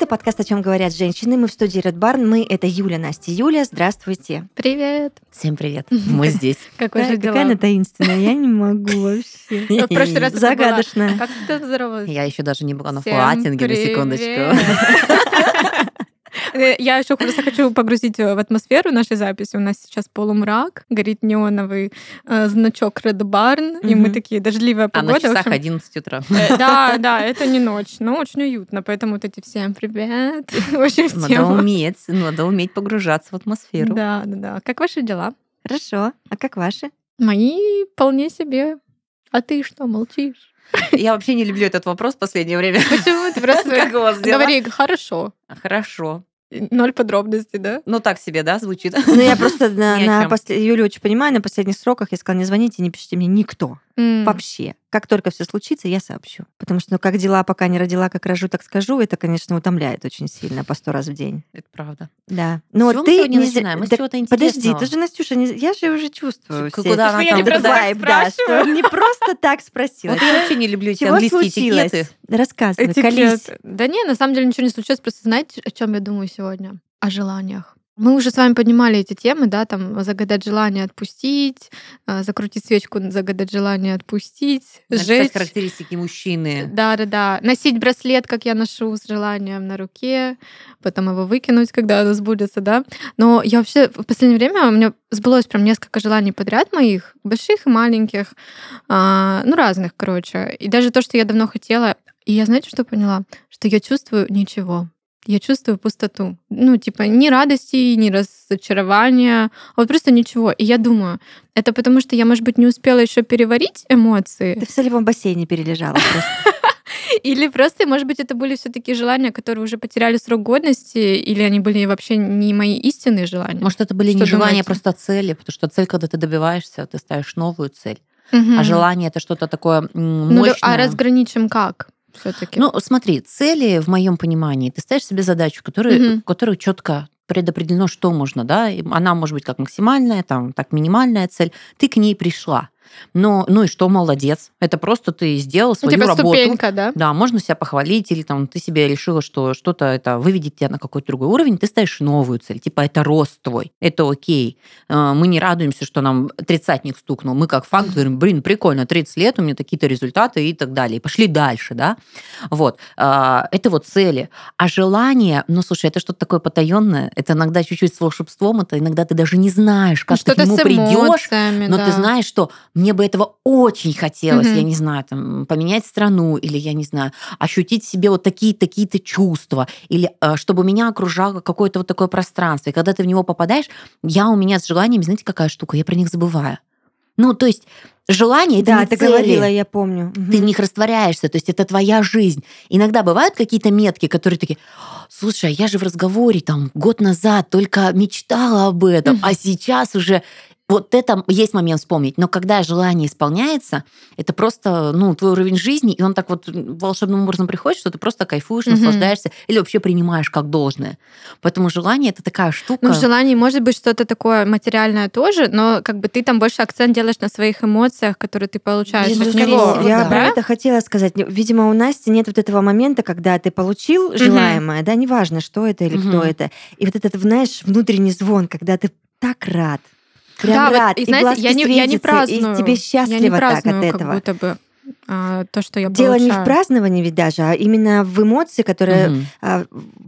Это подкаст «О чем говорят женщины». Мы в студии Red Barn. Мы — это Юля, Настя. Юля, здравствуйте. Привет. Всем привет. Мы здесь. Как ваши дела? Какая она таинственная. Я не могу вообще. В прошлый раз Загадочная. Как ты здоровалась? Я еще даже не была на флатинге, на секундочку. Э, Я еще просто хочу погрузить в атмосферу нашей записи. У нас сейчас полумрак, горит неоновый э, значок Red Barn, и мы такие дождливая А на погода. в часах общем, 11 утра. э, Да, да, это не ночь, но очень уютно. Поэтому вот эти всем привет. Очень Надо уметь, надо уметь погружаться в атмосферу. Да, да, да. Как ваши дела? Хорошо. А как ваши? Мои вполне себе. А ты что, молчишь? Я вообще не люблю этот вопрос в последнее время. Почему ты просто Как у вас дела? говори хорошо? Хорошо. Ноль подробностей, да? Ну, так себе, да, звучит? Ну, я просто на, на чём. послед- Юлю очень понимаю, на последних сроках я сказала, не звоните, не пишите мне никто. М. Вообще. Как только все случится, я сообщу. Потому что, ну, как дела, пока не родила, как рожу, так скажу, это, конечно, утомляет очень сильно по сто раз в день. Это правда. Да. С Ну, чего мы ты сегодня не начинаем? Мы Да чего-то Подожди, интересного. ты же, Настюша, не- я же уже чувствую. К- все куда она Я там так вайб, да, что не просто так спросила. Вот я вообще не люблю эти английские этикеты. Рассказывай, колись. Да не, на самом деле ничего не случилось. Просто знаете, о чем я думаю сегодня? О желаниях. Мы уже с вами поднимали эти темы, да, там загадать желание отпустить, э, закрутить свечку, загадать желание отпустить, Написать сжечь. характеристики мужчины. Да, да, да. Носить браслет, как я ношу, с желанием на руке, потом его выкинуть, когда оно сбудется, да. Но я вообще в последнее время у меня сбылось прям несколько желаний подряд моих, больших и маленьких, а, ну, разных, короче. И даже то, что я давно хотела. И я, знаете, что поняла? Что я чувствую ничего. Я чувствую пустоту. Ну, типа, ни радости, ни разочарования, а вот просто ничего. И я думаю, это потому что я, может быть, не успела еще переварить эмоции. Ты в солевом бассейне перележала просто. Или просто, может быть, это были все-таки желания, которые уже потеряли срок годности, или они были вообще не мои истинные желания. Может, это были Что не желания, думаете? просто цели, потому что цель, когда ты добиваешься, ты ставишь новую цель. А желание это что-то такое Ну, да, мощное. а разграничим как все-таки? Ну, смотри, цели, в моем понимании, ты ставишь себе задачу, которая, Мгм. которую четко предопределено, что можно, да, она может быть как максимальная, там, так минимальная цель, ты к ней пришла. Но, ну и что, молодец. Это просто ты сделал У свою тебя работу. ступенька, да? Да, можно себя похвалить, или там ты себе решила, что что-то это выведет тебя на какой-то другой уровень, ты ставишь новую цель. Типа это рост твой, это окей. Э, Мы не радуемся, что нам тридцатник стукнул. Мы как факт говорим, блин, прикольно, 30 лет, у меня такие-то результаты и так далее. И пошли дальше, да. Вот. А, Это вот цели. А желание, ну, слушай, это что-то такое потаенное, это иногда чуть-чуть с волшебством, это иногда ты даже не знаешь, как Ну, ты к нему придешь, но да. ты знаешь, что мне бы этого очень хотелось, Мгм. я не знаю, там, поменять страну, или, я не знаю, ощутить себе вот такие-такие-то чувства, или э, чтобы меня окружало какое-то вот такое пространство. И когда ты в него попадаешь, я у меня с желаниями, знаете, какая штука? Я про них забываю. Ну, то есть желание — это Да, не ты цели. говорила, я помню. Ты в них растворяешься, то есть это твоя жизнь. Иногда бывают какие-то метки, которые такие, слушай, а я же в разговоре там год назад только мечтала об этом, а сейчас уже вот это есть момент вспомнить. Но когда желание исполняется, это просто ну, твой уровень жизни, и он так вот волшебным образом приходит, что ты просто кайфуешь, Мгм. наслаждаешься или вообще принимаешь как должное. Поэтому желание это такая штука. Ну, в желании может быть что-то такое материальное тоже, но как бы ты там больше акцент делаешь на своих эмоциях, которые ты получаешь Безусловно, него. я да? про это хотела сказать. Видимо, у Насти нет вот этого момента, когда ты получил желаемое, да, неважно, что это или кто Мгм. это. И вот этот, знаешь, внутренний звон, когда ты так рад. Прям Да, вот, рад. и и знаете, я не, я не праздную. И тебе я не счастливо так от праздную, как этого. будто бы а, то, что я Дело не в получаю. праздновании ведь даже, а именно в эмоции, которая а,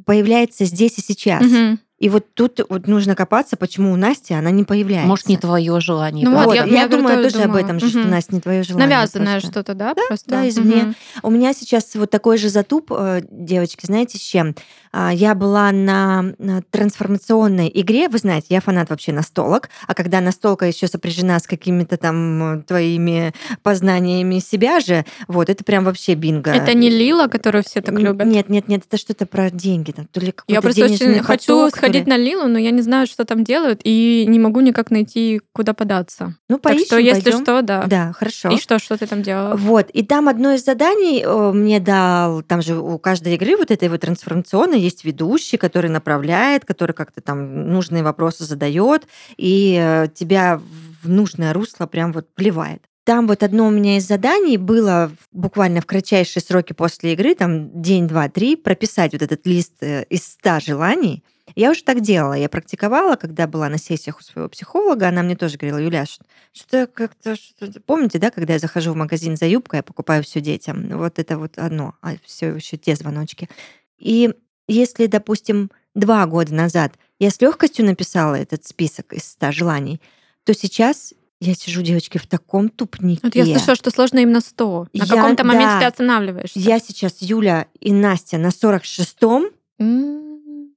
появляется здесь и сейчас. Мгм. И вот тут вот нужно копаться, почему у Насти она не появляется. Может, не твое желание. Ну вот, Вот, я- я, я думаю тоже об думаю. этом, же, что. Настя не твое желание. Навязанное просто. что-то, да? просто? да, извне. Мгм. У меня сейчас вот такой же затуп, э, девочки, знаете, с чем? А, Я была на трансформационной игре, вы знаете, я фанат вообще настолок, а когда настолка еще сопряжена с какими-то там э, твоими познаниями себя же, вот, это прям вообще бинго. Это не Лила, которую все так любят? Нет, нет, нет, это что-то про деньги, там, то ли какой-то Я просто очень хочу поток, то сходить ли- на Лилу, но я не знаю, что там делают, и не могу никак найти, куда податься. Ну, так поищем, что, если пойдем. что, да. Да, хорошо. И что, что ты там делала? Вот, и там одно из заданий э, мне дал, там же у каждой игры вот этой вот трансформационной есть ведущий, который направляет, который как-то там нужные вопросы задает, и э, тебя в нужное русло прям вот плевает. Там вот одно у меня из заданий было буквально в кратчайшие сроки после игры, там день, два, три, прописать вот этот лист э, из ста желаний. Я уже так делала, я практиковала, когда была на сессиях у своего психолога, она мне тоже говорила, Юля, что-то как-то... Что Помните, да, когда я захожу в магазин за юбкой, я покупаю все детям? Вот это вот одно, а все еще те звоночки. И если, допустим, два года назад я с легкостью написала этот список из ста желаний, то сейчас я сижу, девочки, в таком тупнике. Вот я слышала, что сложно именно 100. На Я- каком-то моменте да. ты останавливаешься. Я сейчас, Юля и Настя, на 46-м, М.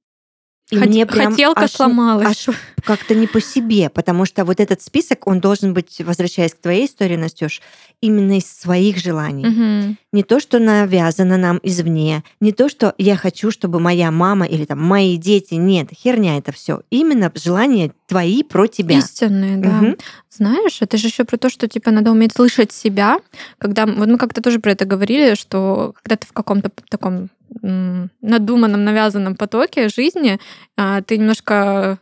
и Хот- мне прям Хотелка аж- сломалась. аж как-то не по себе, потому что вот этот список, он должен быть, возвращаясь к твоей истории, Настюш, именно из своих желаний. Мгм. Не то, что навязано нам извне, не то, что я хочу, чтобы моя мама или там мои дети. Нет, херня это все. Именно желания твои про тебя. Истинные, да. Мгм. Знаешь, это же еще про то, что типа надо уметь слышать себя, когда вот мы как-то тоже про это говорили, что когда ты в каком-то таком надуманном, навязанном потоке жизни, а, ты немножко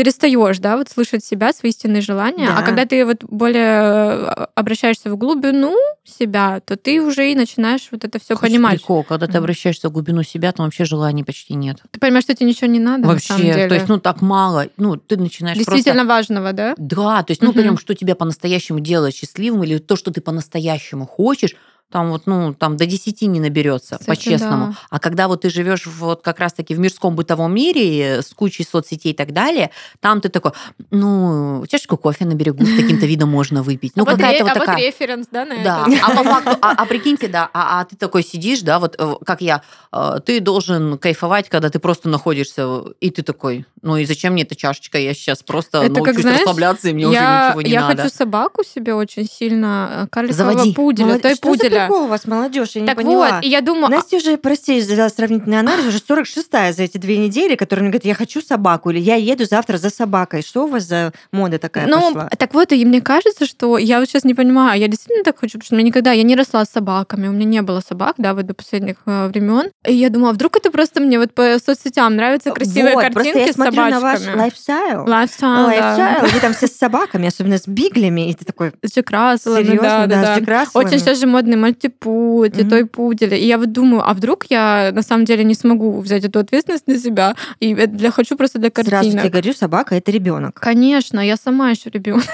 перестаешь, да, вот слышать себя, свои истинные желания, а Да. когда ты вот более э, обращаешься в глубину себя, то ты уже и начинаешь вот это все понимать. прикол, когда ты обращаешься в глубину себя, там вообще желаний почти нет. Ты понимаешь, что тебе ничего не надо на самом вообще, деле. то есть, ну, так мало. Ну, ты начинаешь Действительно просто... важного, да? Да, то есть, ну, Мгм. прям, что тебя по-настоящему делает счастливым, или то, что ты по-настоящему хочешь, там вот, ну, там до 10 не наберется, Кстати, по-честному. да. А когда вот ты живешь вот как раз-таки в мирском бытовом мире э, с кучей соцсетей и так далее, там ты такой, ну, чашечку кофе на берегу с каким-то видом можно выпить. Ну, а какая-то вот а вот такая... референс, да, на Да, это? а по факту, а, а прикиньте, да, а, а ты такой сидишь, да, вот э, как я, э, ты должен кайфовать, когда ты просто находишься, и ты такой, ну и зачем мне эта чашечка, я сейчас просто Это как, научусь знаешь, расслабляться, и мне уже я, ничего не я надо. хочу собаку себе очень сильно, карликового Заводи. пуделя, той пуделя. Прикол у вас, молодежь? Я не Так поняла. вот, и я думаю, Настя уже, прости за сравнительный анализ, уже 46-я за эти две недели, которая мне говорит, я хочу собаку, или я еду завтра за собакой. Что у вас за мода такая ну, пошла? так вот, и мне кажется, что я вот сейчас не понимаю, я действительно так хочу, потому что мне никогда, я не росла с собаками, у меня не было собак, да, вот до последних э, времен. И я думала, вдруг это просто мне вот по соцсетям нравятся красивые вот, картинки просто я с смотрю на ваш собачками. лайфстайл. Лайфстайл, да. Вы там все с собаками, особенно с биглями, и ты такой, С Джек серьезно, да, да, да. Очень сейчас же модный мальтипут, и Мгм. той пудель. И я вот думаю, а вдруг я на самом деле не смогу взять эту ответственность на себя, и для, хочу просто для Сразу картинок. тебе говорю, собака это ребенок. Конечно, я сама еще ребенок.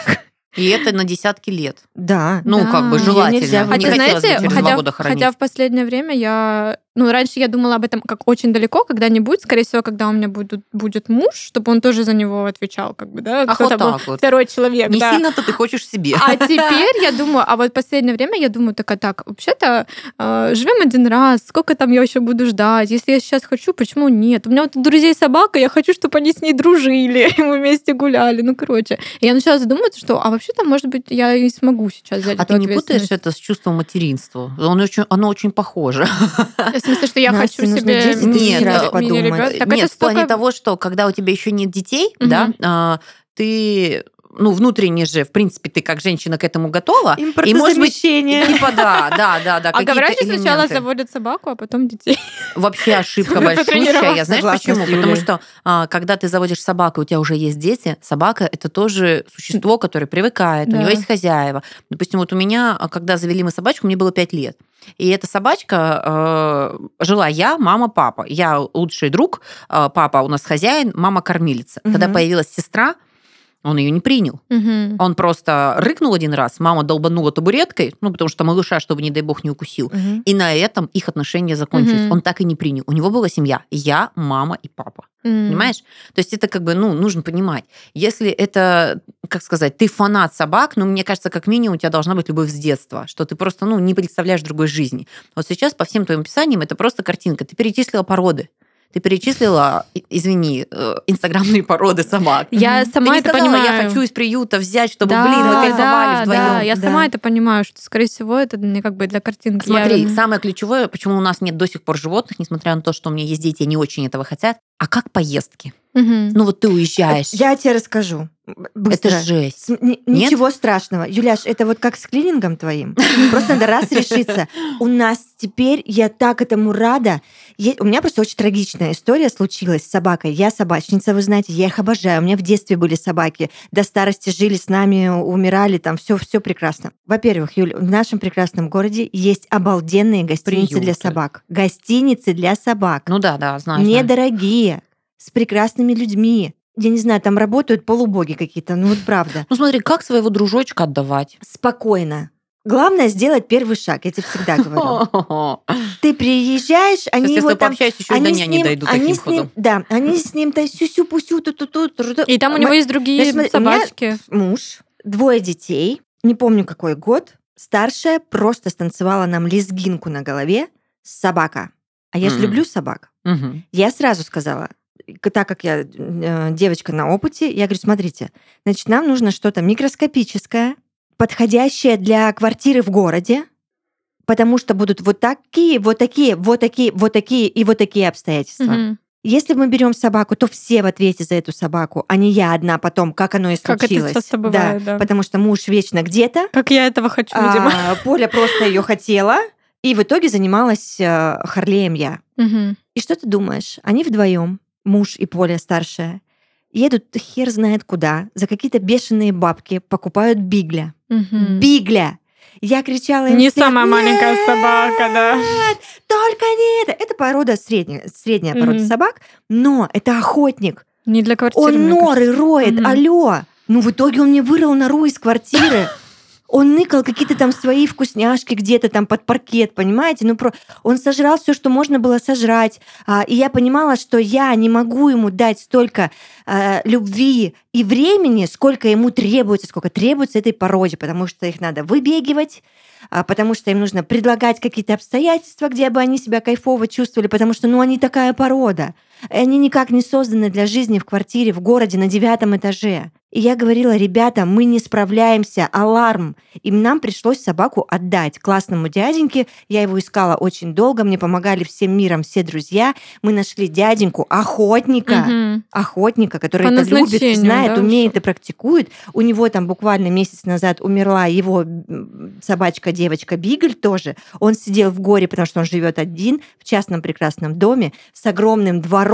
И это на десятки лет. Да. Ну, Да. как бы желательно. нельзя Не выбрать. Хотя, бы знаете, два хотя, хотя в последнее время я... Ну, раньше я думала об этом как очень далеко, когда-нибудь, скорее всего, когда у меня будет, будет муж, чтобы он тоже за него отвечал, как бы, да? Ах, вот был так вот. второй человек, Не да. сильно-то ты хочешь себе. А теперь я думаю, а вот последнее время я думаю, такая, так, вообще-то э, живем один раз, сколько там я еще буду ждать? Если я сейчас хочу, почему нет? У меня вот у друзей собака, я хочу, чтобы они с ней дружили, мы вместе гуляли. Ну, короче. И я начала задумываться, что, а вообще-то, может быть, я и смогу сейчас взять А ты не путаешь это с чувством материнства? Оно очень, оно очень похоже. Смысле, что я Настя, хочу себе дети, ты Нет, раз. Так Нет, это в плане того, что когда у тебя еще нет детей, да, а, ты ну, внутренне же, в принципе, ты как женщина к этому готова. И, может быть, типа, да, да, да, да. А говорят, что сначала заводят собаку, а потом детей. Вообще ошибка большущая. Я знаешь почему? Потому что а, когда ты заводишь собаку, у тебя уже есть дети, собака это тоже существо, которое привыкает, у него есть хозяева. Допустим, вот у меня, а, когда завели мы собачку, мне было 5 лет. И эта собачка э, жила я, мама, папа. Я лучший друг, э, папа у нас хозяин, мама кормилица. Когда Мгм. появилась сестра, он ее не принял. Мгм. Он просто рыкнул один раз, мама долбанула табуреткой, ну, потому что малыша, чтобы, не дай бог, не укусил. Мгм. И на этом их отношения закончились. Мгм. Он так и не принял. У него была семья. Я, мама и папа. М. Понимаешь? То есть это как бы, ну, нужно понимать. Если это, как сказать, ты фанат собак, ну, мне кажется, как минимум у тебя должна быть любовь с детства, что ты просто, ну, не представляешь другой жизни. Вот сейчас по всем твоим описаниям это просто картинка. Ты перечислила породы. Ты перечислила, извини, э, инстаграмные породы собак. Я. Ты сама не это сказала, понимаю. я хочу из приюта взять, чтобы, да, блин, мы да, кайфовали вдвоем. Да, я Да. сама это понимаю, что, скорее всего, это мне как бы для картинки. Смотри, Я- самое ключевое, почему у нас нет до сих пор животных, несмотря на то, что у меня есть дети, они очень этого хотят. А как поездки? Мгм. Ну вот ты уезжаешь. Я тебе расскажу. Быстро. Это жесть. Ни- Ничего страшного. Юляш, это вот как с клинингом твоим. Просто надо раз решиться. У нас теперь, я так этому рада. Е- У меня просто очень трагичная история случилась с собакой. Я собачница, вы знаете, я их обожаю. У меня в детстве были собаки. До старости жили с нами, умирали, там все, все прекрасно. Во-первых, Юль, в нашем прекрасном городе есть обалденные гостиницы для Приюты. собак. Гостиницы для собак. Ну да, да, знаю. знаю. Недорогие, с прекрасными людьми. Я не знаю, там работают полубоги какие-то, ну вот правда. Ну смотри, как своего дружочка отдавать? Спокойно. Главное сделать первый шаг, я тебе всегда говорю. Ты приезжаешь, Сейчас они я с его там... еще и до Они с ним, дойду они с ним, да, они с ним то сюсю пусю ту ту ту И там у него есть другие собачки. муж, двое детей, не помню какой год, старшая просто станцевала нам лезгинку на голове, собака. А я же М. люблю собак. Я сразу сказала, так как я э, девочка на опыте, я говорю, смотрите, значит, нам нужно что-то микроскопическое, подходящее для квартиры в городе, потому что будут вот такие, вот такие, вот такие, вот такие и вот такие обстоятельства. Мгм. Если мы берем собаку, то все в ответе за эту собаку, а не я одна потом, как оно и Как это случилось. часто бывает, да. Потому что муж вечно где-то, Как я этого хочу, видимо. а Поля просто ее хотела, и в итоге занималась э, Харлеем я. Мгм. И что ты думаешь? Они вдвоем, муж и Поля старшая, едут хер знает куда, за какие-то бешеные бабки, покупают бигля. Мгм. Бигля! Я кричала им Не вслед, самая маленькая «Нет! собака, да. Только не это! Это порода средняя, средняя порода Мгм. собак, но это охотник. Не для квартиры. Он норы кажется. роет, Мгм. алло. Ну, в итоге он мне вырыл нору из квартиры. Он ныкал какие-то там свои вкусняшки где-то там под паркет, понимаете? Ну, про... он сожрал все, что можно было сожрать. А, и я понимала, что я не могу ему дать столько а, любви и времени, сколько ему требуется, сколько требуется этой породе, потому что их надо выбегивать, а, потому что им нужно предлагать какие-то обстоятельства, где бы они себя кайфово чувствовали, потому что, ну, они такая порода. Они никак не созданы для жизни в квартире, в городе на девятом этаже. И я говорила, ребята, мы не справляемся, аларм. И нам пришлось собаку отдать классному дяденьке. Я его искала очень долго, мне помогали всем миром все друзья. Мы нашли дяденьку, охотника, Мгм. охотника, который По это любит, знает, да, умеет и практикует. У него там буквально месяц назад умерла его собачка-девочка Бигль тоже. Он сидел в горе, потому что он живет один в частном прекрасном доме с огромным двором,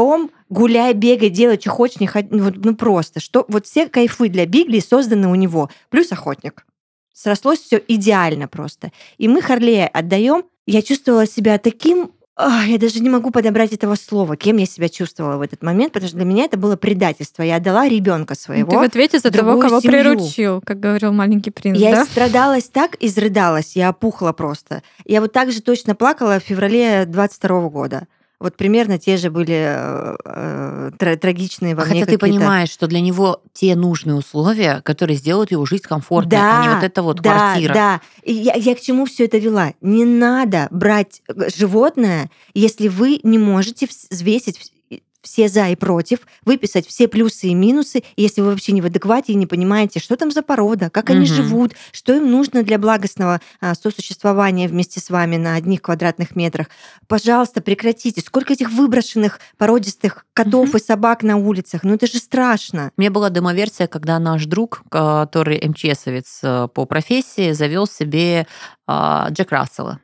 гуляй, бегай, делай, что хочешь, не ходи. Ну, ну просто, что вот все кайфы для Бигли созданы у него, плюс охотник. Срослось все идеально просто. И мы Харлея отдаем. Я чувствовала себя таким Ах, я даже не могу подобрать этого слова, кем я себя чувствовала в этот момент, потому что для меня это было предательство. Я отдала ребенка своего. Ты в ответе за того, кого семью. приручил, как говорил маленький принц, Я да? страдалась так, изрыдалась, я опухла просто. Я вот так же точно плакала в феврале 22 года. Вот примерно те же были э, э, тра- трагичные во Хотя мне ты какие-то... понимаешь, что для него те нужные условия, которые сделают его жизнь комфортной, Да, а не вот эта вот да, квартира. Да, И я, я к чему все это вела? Не надо брать э, животное, если вы не можете взвесить все за и против, выписать все плюсы и минусы, если вы вообще не в адеквате и не понимаете, что там за порода, как они Мгм. живут, что им нужно для благостного а, сосуществования вместе с вами на одних квадратных метрах. Пожалуйста, прекратите. Сколько этих выброшенных породистых котов Мгм. и собак на улицах? Ну это же страшно. У меня была демоверсия, когда наш друг, который МЧСовец э, по профессии, завел себе а, Джек Рассела.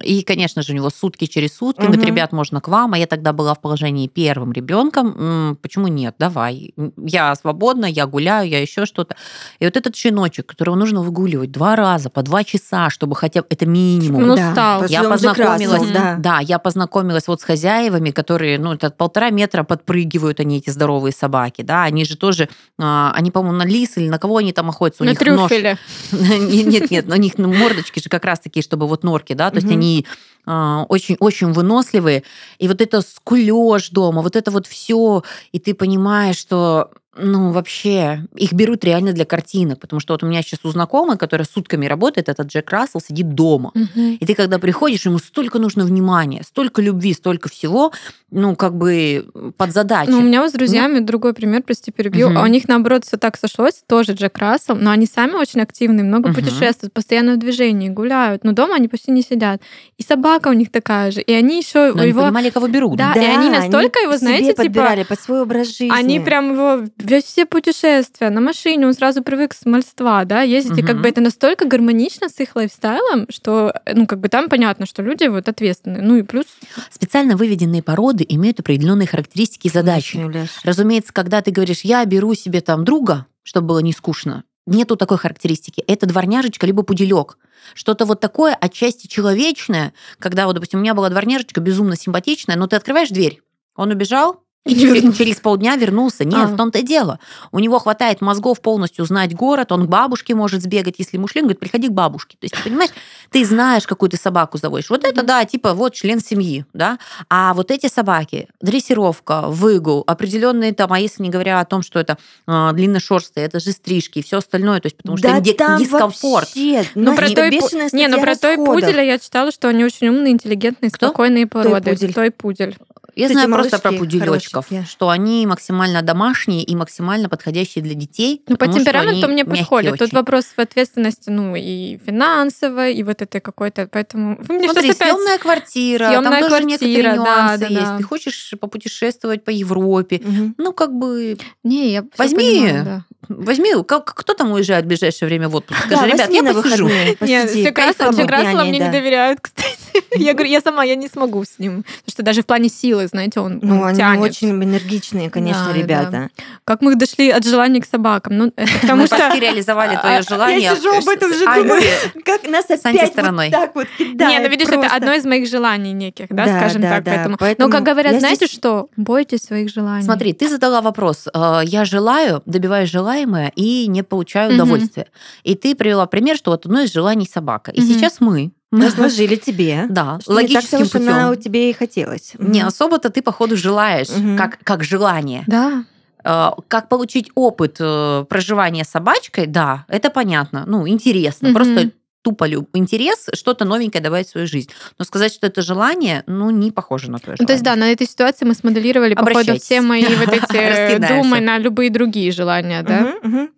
И, конечно же, у него сутки через сутки. Говорит, Мгм. ребят, можно к вам. А я тогда была в положении первым ребенком. Почему нет? Давай. Я свободна, я гуляю, я еще что-то. И вот этот щеночек, которого нужно выгуливать два раза по два часа, чтобы хотя бы это минимум. Он Да, потому Я познакомилась, да. Да, я познакомилась вот с хозяевами, которые, ну, это полтора метра подпрыгивают они, эти здоровые собаки, да, они же тоже, а, они, по-моему, на лис или на кого они там охотятся, у На них нож. трюфеле. Нет, нет, у них ну, мордочки же как раз такие, чтобы вот норки, да, то есть Мгм. Они очень-очень выносливые, и вот это скулёж дома, вот это вот все, и ты понимаешь, что ну, вообще, их берут реально для картинок, потому что вот у меня сейчас у знакомой, которая сутками работает, этот Джек Рассел сидит дома. Мгм. И ты, когда приходишь, ему столько нужно внимания, столько любви, столько всего, ну, как бы под задачу. Ну, у меня вот с друзьями другой пример, прости, перебью. Мгм. А у них, наоборот, все так сошлось, тоже Джек Рассел, но они сами очень активные, много Мгм. путешествуют, постоянно в движении, гуляют, но дома они почти не сидят. И собака у них такая же, и они еще Но они его... понимали, кого берут. Да, и они настолько его, себе знаете, типа, подбирали под свой образ жизни. Они прям его весь все путешествия на машине, он сразу привык с мальства, да, ездить, и как бы это настолько гармонично с их лайфстайлом, что, ну, как бы там понятно, что люди вот ответственные. Ну и плюс... Специально выведенные породы имеют определенные характеристики и задачи. Конечно. Разумеется, когда ты говоришь, я беру себе там друга, чтобы было не скучно, нету такой характеристики. Это дворняжечка либо пуделек. Что-то вот такое отчасти человечное, когда вот, допустим, у меня была дворняжечка безумно симпатичная, но ты открываешь дверь, он убежал, И через- через полдня вернулся. Нет, А. в том-то и дело. У него хватает мозгов полностью знать город, он к бабушке может сбегать, если ему шлем, говорит, приходи к бабушке. То есть, ты понимаешь, ты знаешь, какую ты собаку заводишь. Вот это, да, типа вот член семьи, да. А вот эти собаки, дрессировка, выгул, определенные там, а если не говоря о том, что это а, длинношерстые, это же стрижки и все остальное, то есть потому что Да им там дискомфорт. вообще, Ну, про той, не, ну про той расходов. пуделя я читала, что они очень умные, интеллигентные, Кто? спокойные породы. пудель. Той пудель. Я знаю просто про пуделечков, что они максимально домашние и максимально подходящие для детей. Ну, по темпераменту мне мягкие подходит. Тут вопрос в ответственности, ну, и финансовой, и вот этой какой-то, поэтому... Вы мне Смотри, опять... съемная квартира, Съемная там тоже некоторые квартира, да, нюансы да, есть. да. Ты хочешь попутешествовать по Европе, Мгм. ну как бы Не, я Возьми. понимаю, да. возьми, как, кто там уезжает в ближайшее время в отпуск? Да, Скажи, ребят, возьми я на посижу. Нет, красла няней, мне да. не доверяют, кстати. Я говорю, я сама, я не смогу с ним. Потому что даже в плане силы, знаете, он, Ну, он они тянет. очень энергичные, конечно, Да, ребята. Как мы дошли от желаний к собакам? Ну, это потому Мы что... почти реализовали А, твое я желание. сижу об этом же думаю. Как нас опять вот так вот кидает Не, ну видишь, это одно из моих желаний неких, да, Да, скажем да, так. да, Поэтому... Но, как говорят, я знаете что? Бойтесь своих желаний. Смотри, ты задала вопрос. э, Я желаю, добиваюсь желаемое и не получаю удовольствия. И ты привела пример, что вот одно из желаний собака. И сейчас мы, Разложили тебе. да, что не так логическим она у путем. тебе и хотелось. Не особо-то ты, походу, желаешь, Мгм. как, как желание. Да. Э, Как получить опыт э, проживания собачкой, да, это понятно. Ну, интересно. Мгм. Просто тупо люб- интерес что-то новенькое добавить в свою жизнь. Но сказать, что это желание, ну, не похоже на твое Ну, то есть, да, на этой ситуации мы смоделировали, походу, все мои вот эти Раскидаемся. думы на любые другие желания, да?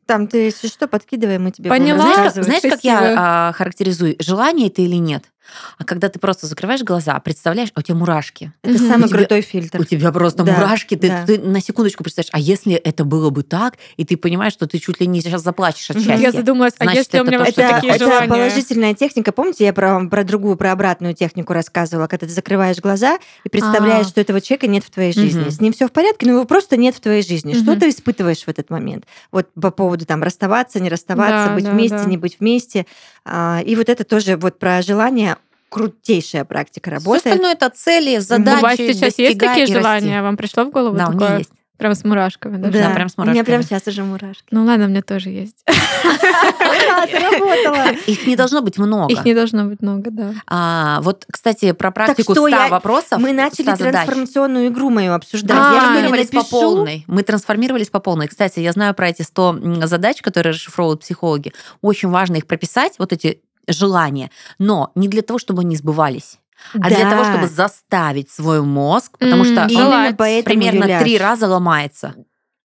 Там ты, если что, подкидывай, мы тебе Поняла. Знаешь, как, знаешь, я а, характеризую, желание это или нет? А когда ты просто закрываешь глаза, представляешь, а у тебя мурашки. Это Мгм. самый У тебя- крутой фильтр. У тебя просто Да, мурашки, ты, да. ты на секундочку представляешь, а если это было бы так, и ты понимаешь, что ты чуть ли не сейчас заплачешь от счастья. Я задумалась, а Значит, если у это меня вообще что Это, такие это желания? положительная техника. Помните, я про, про другую, про обратную технику рассказывала, когда ты закрываешь глаза и представляешь, А. что этого человека нет в твоей жизни. Мгм. С ним все в порядке, но его просто нет в твоей жизни. Что Мгм. ты испытываешь в этот момент? Вот по поводу там расставаться, не расставаться, Да, быть да, вместе, да. не быть вместе. А, И вот это тоже вот про желание крутейшая практика Все работает. остальное это цели, У задачи, вас сейчас есть такие расти. желания? Вам пришло в голову Да, у меня такое? есть. Прям с мурашками, да? Да, прям с У меня мурашками. прям сейчас уже мурашки. Ну ладно, у меня тоже есть. Ура, заработала! Их не должно быть много. Их не должно быть много, да. А, вот, кстати, про практику что 100 я- вопросов. Мы начали 100 задач. трансформационную игру мою обсуждать. А, Я трансформировались по полной. Мы трансформировались по полной. Кстати, я знаю про эти 100 м, задач, которые расшифровывают психологи. Очень важно их прописать, вот эти желания, но не для того, чтобы они сбывались, а для Да. того, чтобы заставить свой мозг, потому М, что. Именно поэтому, примерно три раза ломается.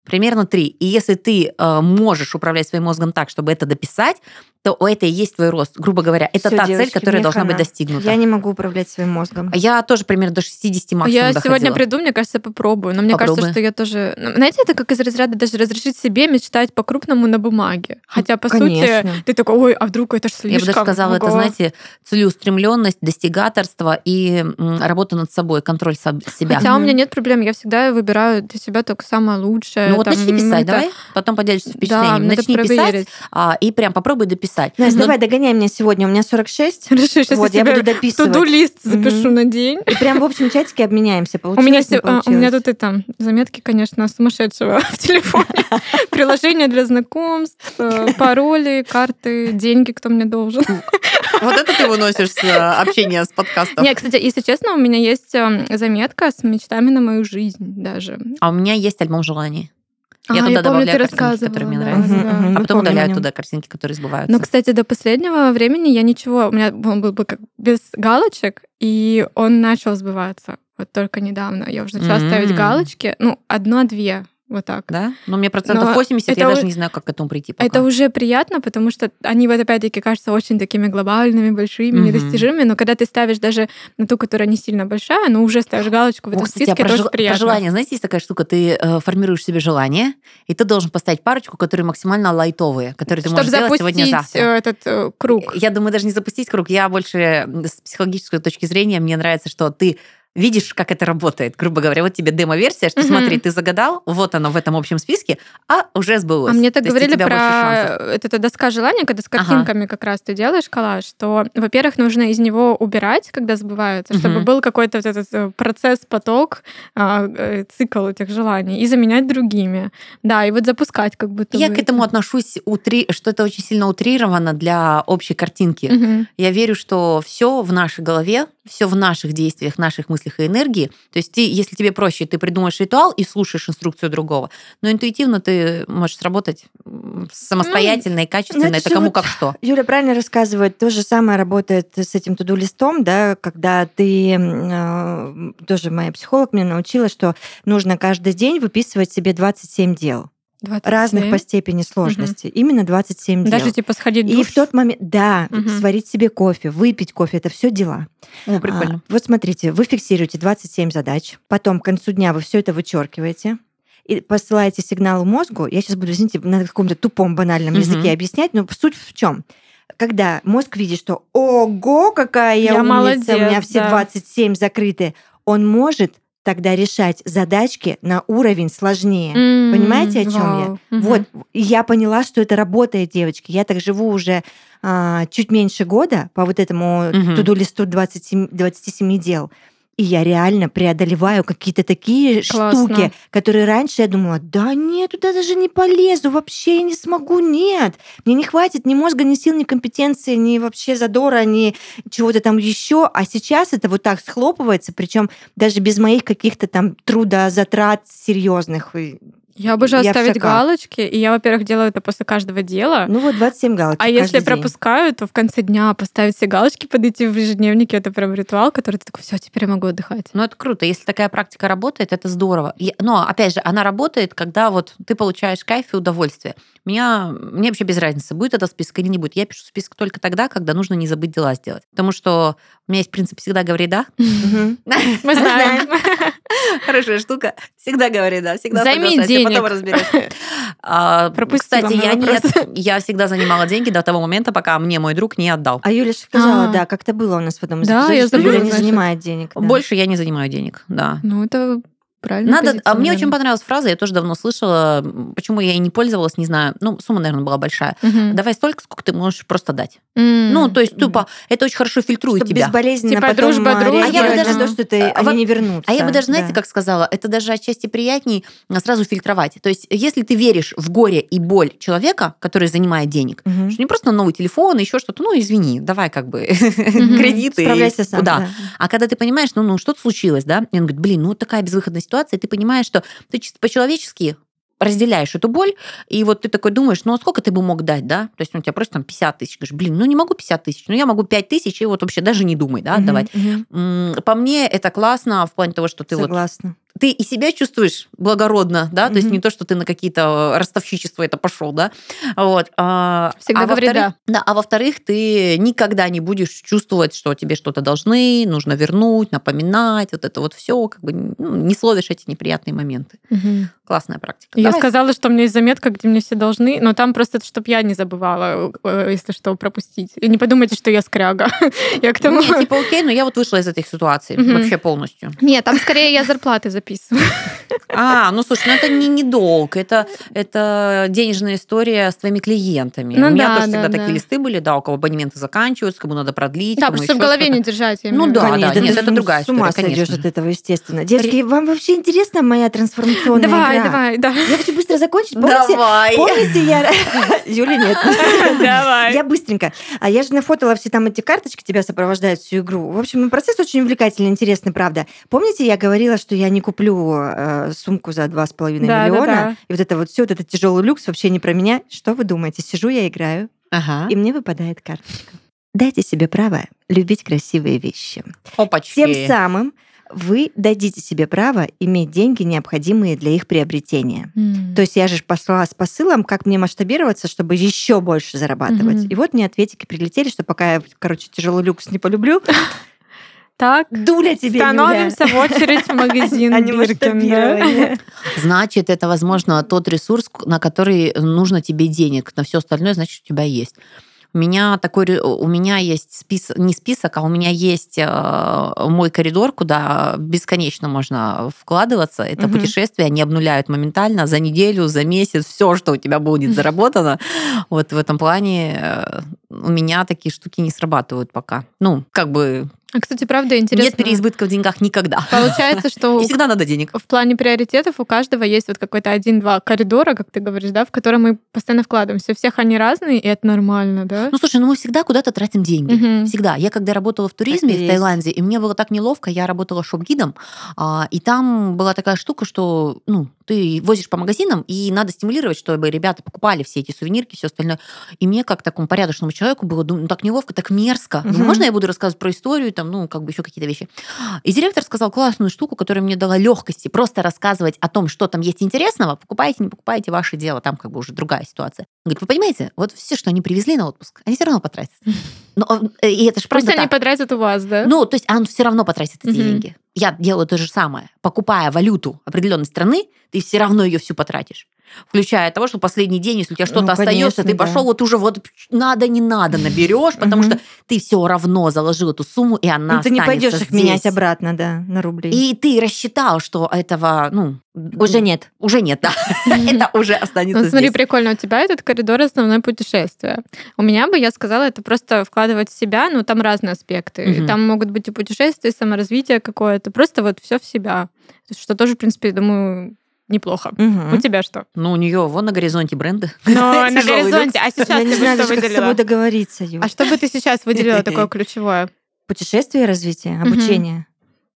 Примерно три. И если ты э, можешь управлять своим мозгом так, чтобы это дописать, то это и есть твой рост. Грубо говоря, это Всё, та девочки, цель, которая должна быть хана. достигнута. Я не могу управлять своим мозгом. А Я тоже примерно до 60 максимум я доходила. сегодня приду, мне кажется, попробую. Но мне Попробуй. кажется, что я тоже... ну, Знаете, это как из разряда даже разрешить себе мечтать по-крупному на бумаге. Хотя, по Конечно. сути, ты такой, ой, а вдруг это ж Я слишком. бы даже сказала, это, ого». знаете, целеустремленность, достигаторство и работа над собой, контроль себя. Хотя у меня нет проблем, я всегда выбираю для себя только самое лучшее. ну вот там, начни писать, это- давай, потом поделишься Да, впечатлением. надо начни писать а, и прям попробуй дописать. Настя, Но- давай догоняй меня сегодня. У меня 46. Хорошо, сейчас Вот, я буду дописывать. туду-лист запишу на день. И прям в общем чатике обменяемся. У меня, Получилось, не се- а, у меня получилось? тут это заметки, конечно, сумасшедшего в телефоне. Приложение для знакомств, пароли, карты, деньги, кто мне должен. Вот это ты выносишь с э, общения с подкастом. Не, кстати, если честно, у меня есть эм, заметка с мечтами на мою жизнь даже. А у меня есть альбом желаний. Я А, туда помню, добавляю картинки, которые мне рассказывала, нравятся. да, да. А потом удаляю нем. туда картинки, которые сбываются. Но, кстати, до последнего времени я ничего, у меня он был бы как без галочек, и он начал сбываться. Вот только недавно я уже начала ставить М. галочки, ну, одна-две. Вот так. Да? Но мне процентов Но 80, я это даже у- не знаю, как к этому прийти пока. Это уже приятно, потому что они вот опять-таки кажутся очень такими глобальными, большими, Мгм. недостижимыми, но когда ты ставишь даже на ту, которая не сильно большая, но уже ставишь галочку в О, этом а списке, про, тоже жел- про приятно. желание, знаете, есть такая штука, ты э, формируешь себе желание, и ты должен поставить парочку, которые максимально лайтовые, которые ты Чтобы можешь сделать сегодня-завтра. э, этот э, круг. Я думаю, даже не запустить круг. Я больше м, с психологической точки зрения, мне нравится, что ты видишь, как это работает. Грубо говоря, вот тебе демо-версия, что Мгм. смотри, ты загадал, вот оно в этом общем списке, а уже сбылось. А мне так То говорили про это, это доска желания, когда с Ага. картинками как раз ты делаешь коллаж, что, во-первых, нужно из него убирать, когда сбывается, чтобы Мгм. был какой-то вот этот э, процесс, поток, а, э, цикл этих желаний, и заменять другими. Да, и вот запускать как будто Я бы к этому отношусь, утри... что это очень сильно утрировано для общей картинки. Мгм. Я верю, что все в нашей голове, все в наших действиях, наших мыслях и энергии. То есть ты, если тебе проще, ты придумаешь ритуал и слушаешь инструкцию другого, но интуитивно ты можешь сработать самостоятельно и качественно. это это же кому вот как что. Юля правильно рассказывает. То же самое работает с этим туду-листом, да, когда ты... э, Тоже моя психолог меня научила, что нужно каждый день выписывать себе 27 дел. 27. Разных по степени сложности. Именно 27 дел. Даже типа сходить в И душ. в тот момент, да, Мгм. сварить себе кофе, выпить кофе, это все дела. О, прикольно. А, вот смотрите, вы фиксируете 27 задач, потом к концу дня вы все это вычеркиваете и посылаете сигнал мозгу. Я сейчас буду, извините, на каком-то тупом банальном Мгм. языке объяснять, но суть в чем? Когда мозг видит, что ого, какая я, Я умница, молодец, у меня все да. 27 закрыты, он может тогда решать задачки на уровень сложнее. М, Понимаете, о чем я? вау. Мгм. Вот, я поняла, что это работает, девочки. Я так живу уже а, чуть меньше года по вот этому Мгм. туду-листу 27, 27 дел. И я реально преодолеваю какие-то такие Классно. штуки, которые раньше я думала, да нет, туда даже не полезу, вообще я не смогу, нет. Мне не хватит ни мозга, ни сил, ни компетенции, ни вообще задора, ни чего-то там еще. А сейчас это вот так схлопывается, причем даже без моих каких-то там трудозатрат серьезных. Я обожаю Я ставить галочки, и я, во-первых, делаю это после каждого дела. Ну вот 27 галочек А если день. пропускаю, то в конце дня поставить все галочки, подойти в ежедневнике, это прям ритуал, который ты такой, все, теперь я могу отдыхать. Ну, это круто. Если такая практика работает, это здорово. И- Но, опять же, она работает, когда вот ты получаешь кайф и удовольствие. Меня, мне вообще без разницы, будет это список или не будет. Я пишу список только тогда, когда нужно не забыть дела сделать. Потому что у меня есть принцип «всегда говори да». Мы знаем. Хорошая штука. Всегда говори да, всегда Займи денег. потом разберешься. А, Пропусти Кстати, я вопрос. нет, я всегда занимала деньги до того момента, пока мне мой друг не отдал. А Юля сказала, А. да, как-то было у нас в из Да, я что забыла, Юля не занимает денег. да. Больше я не занимаю денег, да. Ну, это правильно. Надо, а мне очень понравилась фраза, я тоже давно слышала, почему я ей не пользовалась, не знаю. Ну, сумма, наверное, была большая. Давай столько, сколько ты можешь просто дать. Ну, то есть, тупо, это очень хорошо фильтрует Чтобы тебя. безболезненно Типа потом дружба, а, дружба. А я бы даже- то, что ты, а они не вернутся. А я бы даже, знаете, Да. как сказала, это даже отчасти приятней а, сразу фильтровать. То есть, если ты веришь в горе и боль человека, который занимает денег, Мгм. что не просто новый телефон, еще что-то, ну, извини, давай как бы кредиты. Справляйся сам. Куда? да. А когда ты понимаешь, ну, ну что-то случилось, да, и он говорит, блин, ну такая безвыходная ситуация, и ты понимаешь, что ты чисто по-человечески разделяешь эту боль, и вот ты такой думаешь, ну а сколько ты бы мог дать, да? То есть ну, у тебя просто там 50 тысяч. Говоришь, блин, ну не могу 50 тысяч, ну я могу 5 тысяч, и вот вообще даже не думай, да, отдавать. мгм. М, По мне это классно в плане того, что ты вот Согласна. Ты и себя чувствуешь благородно, да, то есть Мгм. не то, что ты на какие-то ростовщичества это пошел, да, вот. А, Всегда а говори во-вторых- да, а во-вторых, ты никогда не будешь чувствовать, что тебе что-то должны, нужно вернуть, напоминать, вот это вот все, как бы ну, не словишь эти неприятные моменты. Мгм. Классная практика. Я Давай. сказала, что у меня есть заметка, где мне все должны, но там просто, чтобы я не забывала, э, если что, пропустить. И не подумайте, что я скряга. Я к тому... Не, типа окей, но я вот вышла из этих ситуаций Мгм. вообще полностью. Нет, там скорее я зарплаты записываю. А, ну слушай, ну это не, не долг, это, это денежная история с твоими клиентами. Ну у меня да, тоже да, всегда да. такие листы были, да, у кого абонементы заканчиваются, кому надо продлить. Да, просто в голове не держать. я Ну да. Конечно, да, нет, это с- другая С ума история, сойдешь конечно. от этого, естественно. Девочки, вам вообще интересна моя трансформационная Давай, игра? давай, да. Я хочу быстро закончить. Помните, Давай. помните я... Юля, нет. Давай. Я быстренько. А я же нафотала все там эти карточки, тебя сопровождают всю игру. В общем, процесс очень увлекательный, интересный, правда. Помните, я говорила, что я не куплю э, сумку за 2,5 Да, да, миллиона? да. И вот это вот все, вот этот тяжелый люкс вообще не про меня. Что вы думаете? Сижу я играю, Ага. и мне выпадает карточка. Дайте себе право любить красивые вещи. Опачки. Тем самым вы дадите себе право иметь деньги, необходимые для их приобретения. М. То есть я же пошла с посылом, как мне масштабироваться, чтобы еще больше зарабатывать. Мгм. И вот мне ответики прилетели, что пока я, короче, тяжелый люкс не полюблю, Так, дуля тебе, Юля. становимся в очередь в магазин Биркин, да? Значит, это, возможно, тот ресурс, на который нужно тебе денег. На все остальное, значит, у тебя есть. У меня такой, у меня есть список, не список, а у меня есть э, мой коридор, куда бесконечно можно вкладываться. Это Мгм. путешествия, они обнуляют моментально за неделю, за месяц, все, что у тебя будет заработано. Вот в этом плане э, у меня такие штуки не срабатывают пока. Ну, как бы А, кстати, правда, интересно. нет переизбытка в деньгах никогда. Получается, что И всегда надо денег. в плане приоритетов у каждого есть вот какой-то один-два коридора, как ты говоришь, да, в которые мы постоянно вкладываемся. У всех они разные, и это нормально, да? Ну, слушай, ну мы всегда куда-то тратим деньги. Мгм. Всегда. Я когда работала в туризме и в есть. Таиланде, и мне было так неловко, я работала шоп-гидом, а, и там была такая штука, что ну, ты возишь по магазинам, и надо стимулировать, чтобы ребята покупали все эти сувенирки, все остальное. И мне, как такому порядочному человеку, было ну, так неловко, так мерзко. Думаю, Мгм. можно я буду рассказывать про историю, там, ну, как бы еще какие-то вещи. И директор сказал классную штуку, которая мне дала легкости. Просто рассказывать о том, что там есть интересного, покупайте, не покупайте, ваше дело, там как бы уже другая ситуация. Он говорит, вы понимаете, вот все, что они привезли на отпуск, они все равно потратят. Но, э, и это же Просто они так. потратят у вас, да? Ну, то есть он все равно потратит эти Мгм. деньги. Я делаю то же самое. Покупая валюту определенной страны, ты все равно ее всю потратишь. Включая того, что последний день, если у тебя что-то Ну, остается, ты да. пошел вот уже вот надо, не надо наберешь, потому что ты все равно заложил эту сумму, и она Ну, ты не пойдешь их здесь. менять обратно, да, на рубли. И ты рассчитал, что этого, ну... Уже нет. Уже нет, да. Это уже останется Ну, смотри, прикольно, у тебя этот коридор основное путешествие. У меня бы, я сказала, это просто вкладывать в себя, ну, там разные аспекты. Там могут быть и путешествия, и саморазвитие какое-то, просто вот все в себя. Что тоже, в принципе, думаю, неплохо. Мгм. У тебя что? Ну, у нее вон на горизонте бренды. Но на горизонте. А Я сейчас не знаю как с собой выделила? договориться. А что бы ты сейчас выделила такое ключевое? Путешествие, развитие, обучение.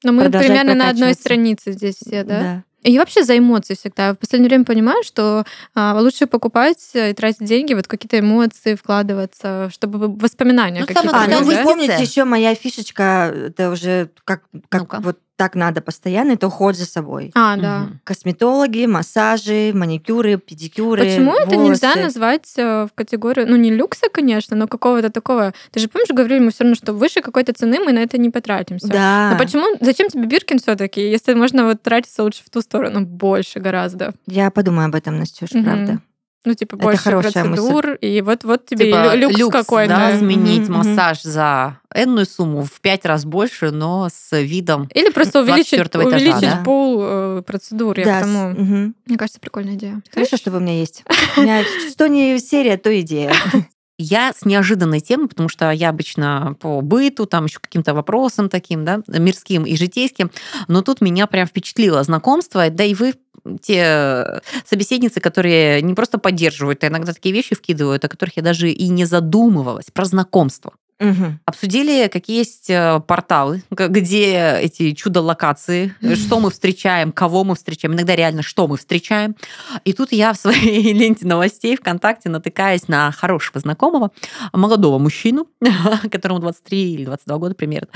Ну, мы примерно на одной странице здесь все, да? Да. И вообще за эмоции всегда. Я в последнее время понимаю, что а, лучше покупать и тратить деньги, вот какие-то эмоции вкладываться, чтобы воспоминания Ну, какие-то самое А, ну главное, вы да? помните еще моя фишечка, это уже как, как вот так надо постоянно, это уход за собой. А, да. Мгм. Косметологи, массажи, маникюры, педикюры. Почему это нельзя волосы. назвать э, в категорию, ну не люкса, конечно, но какого-то такого. Ты же помнишь, говорили мы все равно, что выше какой-то цены мы на это не потратимся. Да. Но почему? Зачем тебе Биркин все-таки, если можно вот тратиться лучше в ту сторону больше гораздо? Я подумаю об этом, Настюш, Мгм. правда. Ну типа Это больше хорошая процедур и вот вот тебе Типа и лю- люкс, какой-то. да, сменить Мгм, мгм. массаж за энную сумму в пять раз больше, но с видом Или просто увеличить, 24 этажа, увеличить да? пол э, процедур. Я Да, к с- тому. мгм. Мне кажется, прикольная идея. Хорошо, что вы у меня есть. У меня что не серия, то идея. Я с неожиданной темой, потому что я обычно по быту, там еще каким-то вопросам таким, да, мирским и житейским, но тут меня прям впечатлило знакомство, да и вы те собеседницы, которые не просто поддерживают, а иногда такие вещи вкидывают, о которых я даже и не задумывалась, про знакомство. Мгм. Обсудили, какие есть э, порталы, где эти чудо-локации, э, что мы встречаем, кого мы встречаем, иногда реально, что мы встречаем. И тут я в своей ленте новостей ВКонтакте натыкаюсь на хорошего знакомого, молодого мужчину, которому 23 или 22 года примерно.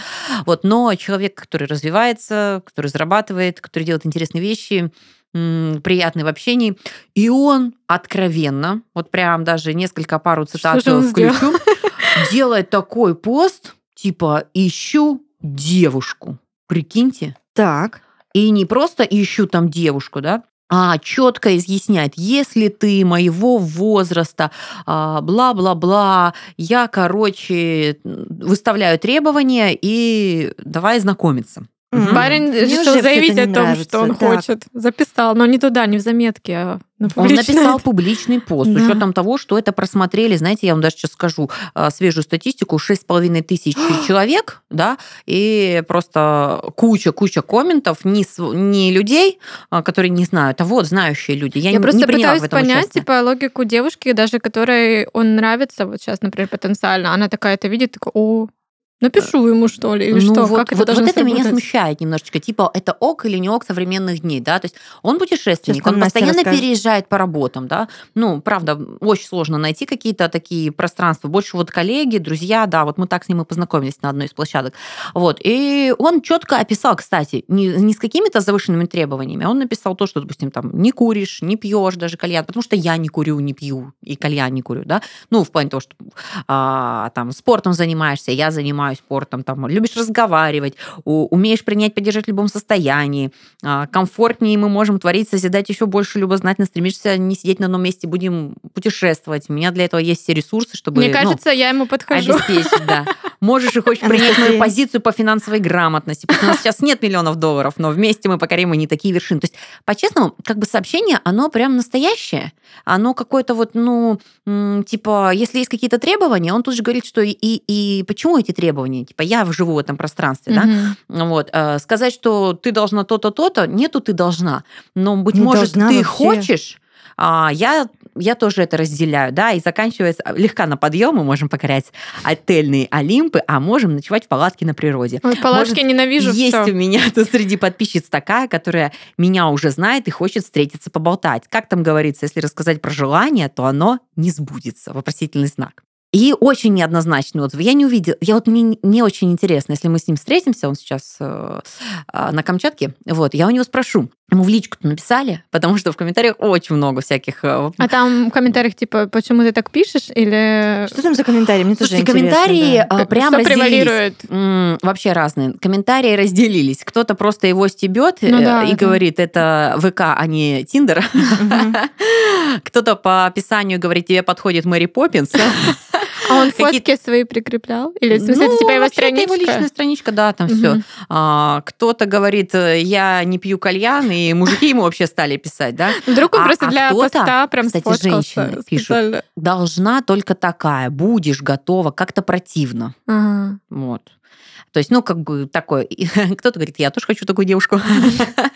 Вот, но человек, который развивается, который зарабатывает, который делает интересные вещи, приятный в общении. И он откровенно, вот прям даже несколько пару цитат включу, делает такой пост, типа «ищу девушку». Прикиньте. Так. И не просто ищу там девушку, да, а четко изъясняет, если ты моего возраста, а, бла-бла-бла, я, короче, выставляю требования и давай знакомиться. Мгм. Парень Мне решил заявить о том, нравится. что он Так. хочет. Записал, но не туда, не в заметке, а на Он написал публичный пост с Да. учетом того, что это просмотрели, знаете, я вам даже сейчас скажу а, свежую статистику, 6,5 тысяч человек, да, и просто куча-куча комментов не, не людей, а, которые не знают, а вот знающие люди. Я, Я не, просто не пытаюсь в этом понять, участие. типа, логику девушки, даже которой он нравится, вот сейчас, например, потенциально. Она такая это видит, такая, о, Напишу ему, что ли, или ну, что? Вот, как это вот, вот это меня смущает немножечко. Типа, это ок или не ок современных дней, да? То есть он путешественник, Сейчас он постоянно расскажет. переезжает по работам, да? Ну, правда, очень сложно найти какие-то такие пространства. Больше вот коллеги, друзья, да, вот мы так с ним и познакомились на одной из площадок. Вот. И он четко описал, кстати, не, не с какими-то завышенными требованиями, а он написал то, что, допустим, там, не куришь, не пьешь даже кальян, потому что я не курю, не пью, и кальян не курю, да? Ну, в плане того, что а, там спортом занимаешься, я занимаюсь спортом, там, любишь разговаривать, умеешь принять, поддержать в любом состоянии, а, комфортнее мы можем творить, созидать еще больше, любознательно стремишься не сидеть на одном месте, будем путешествовать. У меня для этого есть все ресурсы, чтобы Мне ну, кажется, я ему подхожу. обеспечить, да. Можешь и хочешь принять мою позицию по финансовой грамотности. Потому что у нас сейчас нет миллионов долларов, но вместе мы покорим и не такие вершины. То есть, по-честному, как бы сообщение, оно прям настоящее. Оно какое-то вот, ну, типа, если есть какие-то требования, он тут же говорит, что и, и почему эти требования? Типа, я живу в этом пространстве, да? Мгм. Вот. э, Сказать, что ты должна то-то, то-то, нету ты должна. Но, быть Не может, ты вообще. хочешь, а, я, я тоже это разделяю, да, и заканчивается легка на подъем, мы можем покорять отельные Олимпы, а можем ночевать в палатке на природе. Ой, палатки Может, ненавижу. Есть всё. у меня тут среди подписчиц такая, которая меня уже знает и хочет встретиться, поболтать. Как там говорится, если рассказать про желание, то оно не сбудется. Вопросительный знак. И очень неоднозначный отзыв. Я не увидела. Я вот мне не очень интересно, если мы с ним встретимся, он сейчас э, э, на Камчатке, вот, я у него спрошу. Ему в личку написали, потому что в комментариях очень много всяких э, А там в комментариях типа, почему ты так пишешь? Или Что там за комментарии? Мне тоже Слушайте, интересно, комментарии да. а, прям что разделились. превалирует? М, Вообще разные. Комментарии разделились. Кто-то просто его стебет Ну да, и да. говорит, это ВК, а не Тиндер. Кто-то по описанию говорит, тебе подходит Мэри Поппинс. А он фотки свои прикреплял? Или в смысле, это Ну, типа его это страничка? его личная страничка, да, там все. Мгм. Кто-то говорит, э, я не пью кальян, и мужики ему вообще стали писать, да. Вдруг он А- просто а для кто-то, поста прям кстати, женщины пишут. специально. Должна только такая, будешь готова, как-то противно. Ага. Вот. То есть, ну, как бы такое. И Кто-то говорит, я тоже хочу такую девушку.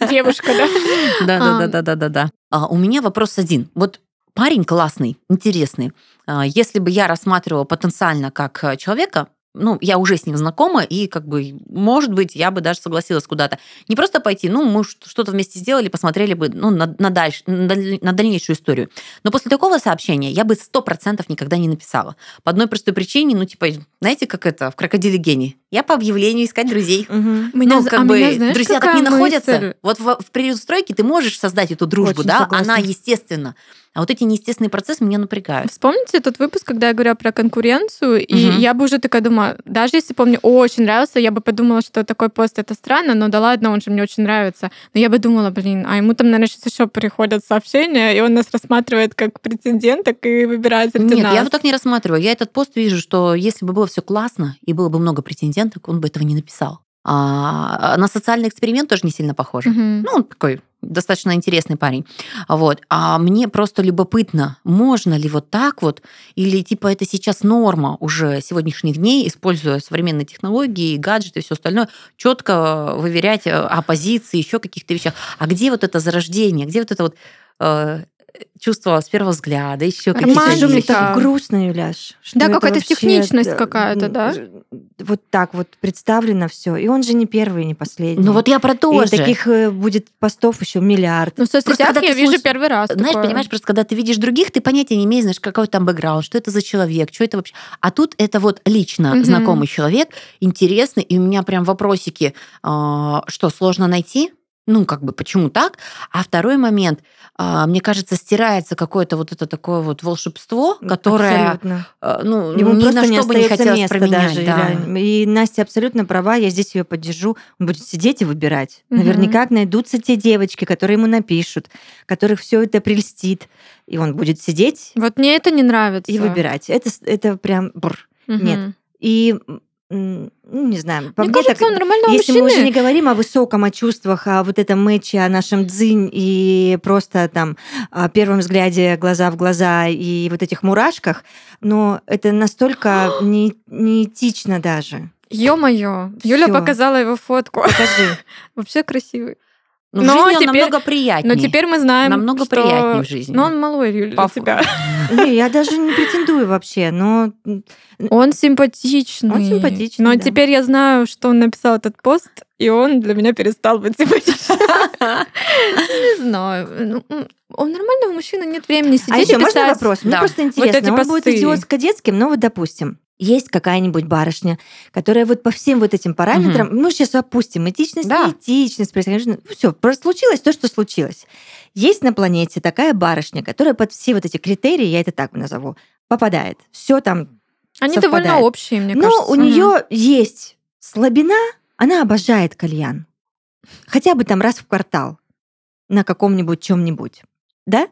Девушка, да? Да, да, А. да, да, да, да, да. А, У меня вопрос один. Вот парень классный, интересный. А, Если бы я рассматривала потенциально как э, человека, ну, я уже с ним знакома, и как бы, может быть, я бы даже согласилась куда-то. Не просто пойти, ну, мы что-то вместе сделали, посмотрели бы, ну, на, на, дальш- на даль- на дальнейшую историю. Но после такого сообщения я бы сто процентов никогда не написала. По одной простой причине, ну, типа, знаете, как это, в «Крокодиле гений». Я по объявлению искать друзей. Мгм. Меня ну, как а бы, меня знаешь, друзья так не какая находятся. мысль? Вот в, в переустройке ты можешь создать эту дружбу, Очень да, согласна. она естественна. А вот эти неестественные процессы меня напрягают. Вспомните тот выпуск, когда я говорила про конкуренцию, и Мгм. я бы уже такая думаю, даже если бы мне очень нравился, я бы подумала, что такой пост это странно, но да ладно, он же мне очень нравится. Но я бы думала, блин, а ему там, наверное, сейчас еще приходят сообщения, и он нас рассматривает как претенденток и выбирает среди Нет, нас. я вот так не рассматриваю. Я этот пост вижу, что если бы было все классно и было бы много претенденток, он бы этого не написал. А на социальный эксперимент тоже не сильно похоже. Мгм. Ну, он такой достаточно интересный парень. Вот. А мне просто любопытно, можно ли вот так вот, или типа это сейчас норма уже сегодняшних дней, используя современные технологии, гаджеты и все остальное, четко выверять э, оппозиции, еще каких-то вещах. А где вот это зарождение, где вот это вот э, чувство с первого взгляда, еще какие-то вещи? так грустно, Юляш. Да, какая-то вообще, техничность да, какая-то, да? м, Вот так вот представлено все. И он же не первый, не последний. Ну вот я про то И же. таких э, будет постов еще миллиард. Ну, в соцсетях когда я ты вижу слушаешь- первый раз. Знаешь, такое. понимаешь, просто когда ты видишь других, ты понятия не имеешь, знаешь, какой там бэкграунд, что это за человек, что это вообще. А тут это вот лично Мгм. знакомый человек, интересный, и у меня прям вопросики, а, что сложно найти? Ну, как бы, почему так? А второй момент, а, мне кажется, стирается какое-то вот это такое вот волшебство, которое, Абсолютно. а, ну, Ему ни просто на не что бы не хотелось места променять. даже. да. И Настя абсолютно права, я здесь ее поддержу. Он будет сидеть и выбирать. Мгм. Наверняка найдутся те девочки, которые ему напишут, которых все это прельстит. И он будет сидеть Вот мне это не нравится. и выбирать. Это, это прям... бррр. Мгм. Нет. И, ну, не знаю, по Мне мне кажется, так- нормального Если мы мужчины. уже не говорим о высоком, о чувствах, о вот этом мэче, о нашем дзынь и просто там о первом взгляде глаза в глаза и вот этих мурашках, но это настолько не, неэтично даже. Ё-моё, Юля показала его фотку. Покажи. Вообще красивый. Ну, в Но жизни он теперь- намного приятнее. Но теперь мы знаем, Намного что... приятнее в жизни. Но он малой, Юль, для тебя. Не, я даже не претендую вообще, но Он симпатичный. Он симпатичный, Но да. теперь я знаю, что он написал этот пост, и он для меня перестал быть симпатичным. Не знаю. Ну, У нормального мужчины нет времени А сидеть еще и можно писать. вопрос? Мне просто интересно. Он будет идиотско-детским, но вот, допустим, есть какая-нибудь барышня, которая вот по всем вот этим параметрам, мы сейчас опустим этичность, Да. неэтичность, происхождение, все, просто случилось то, что случилось. Есть на планете такая барышня, которая под все вот эти критерии, я это так назову, попадает. Все там. Они совпадает. довольно общие, мне Но кажется. у нее есть слабина, она обожает кальян. Хотя бы там раз в квартал на каком-нибудь чем-нибудь. Да?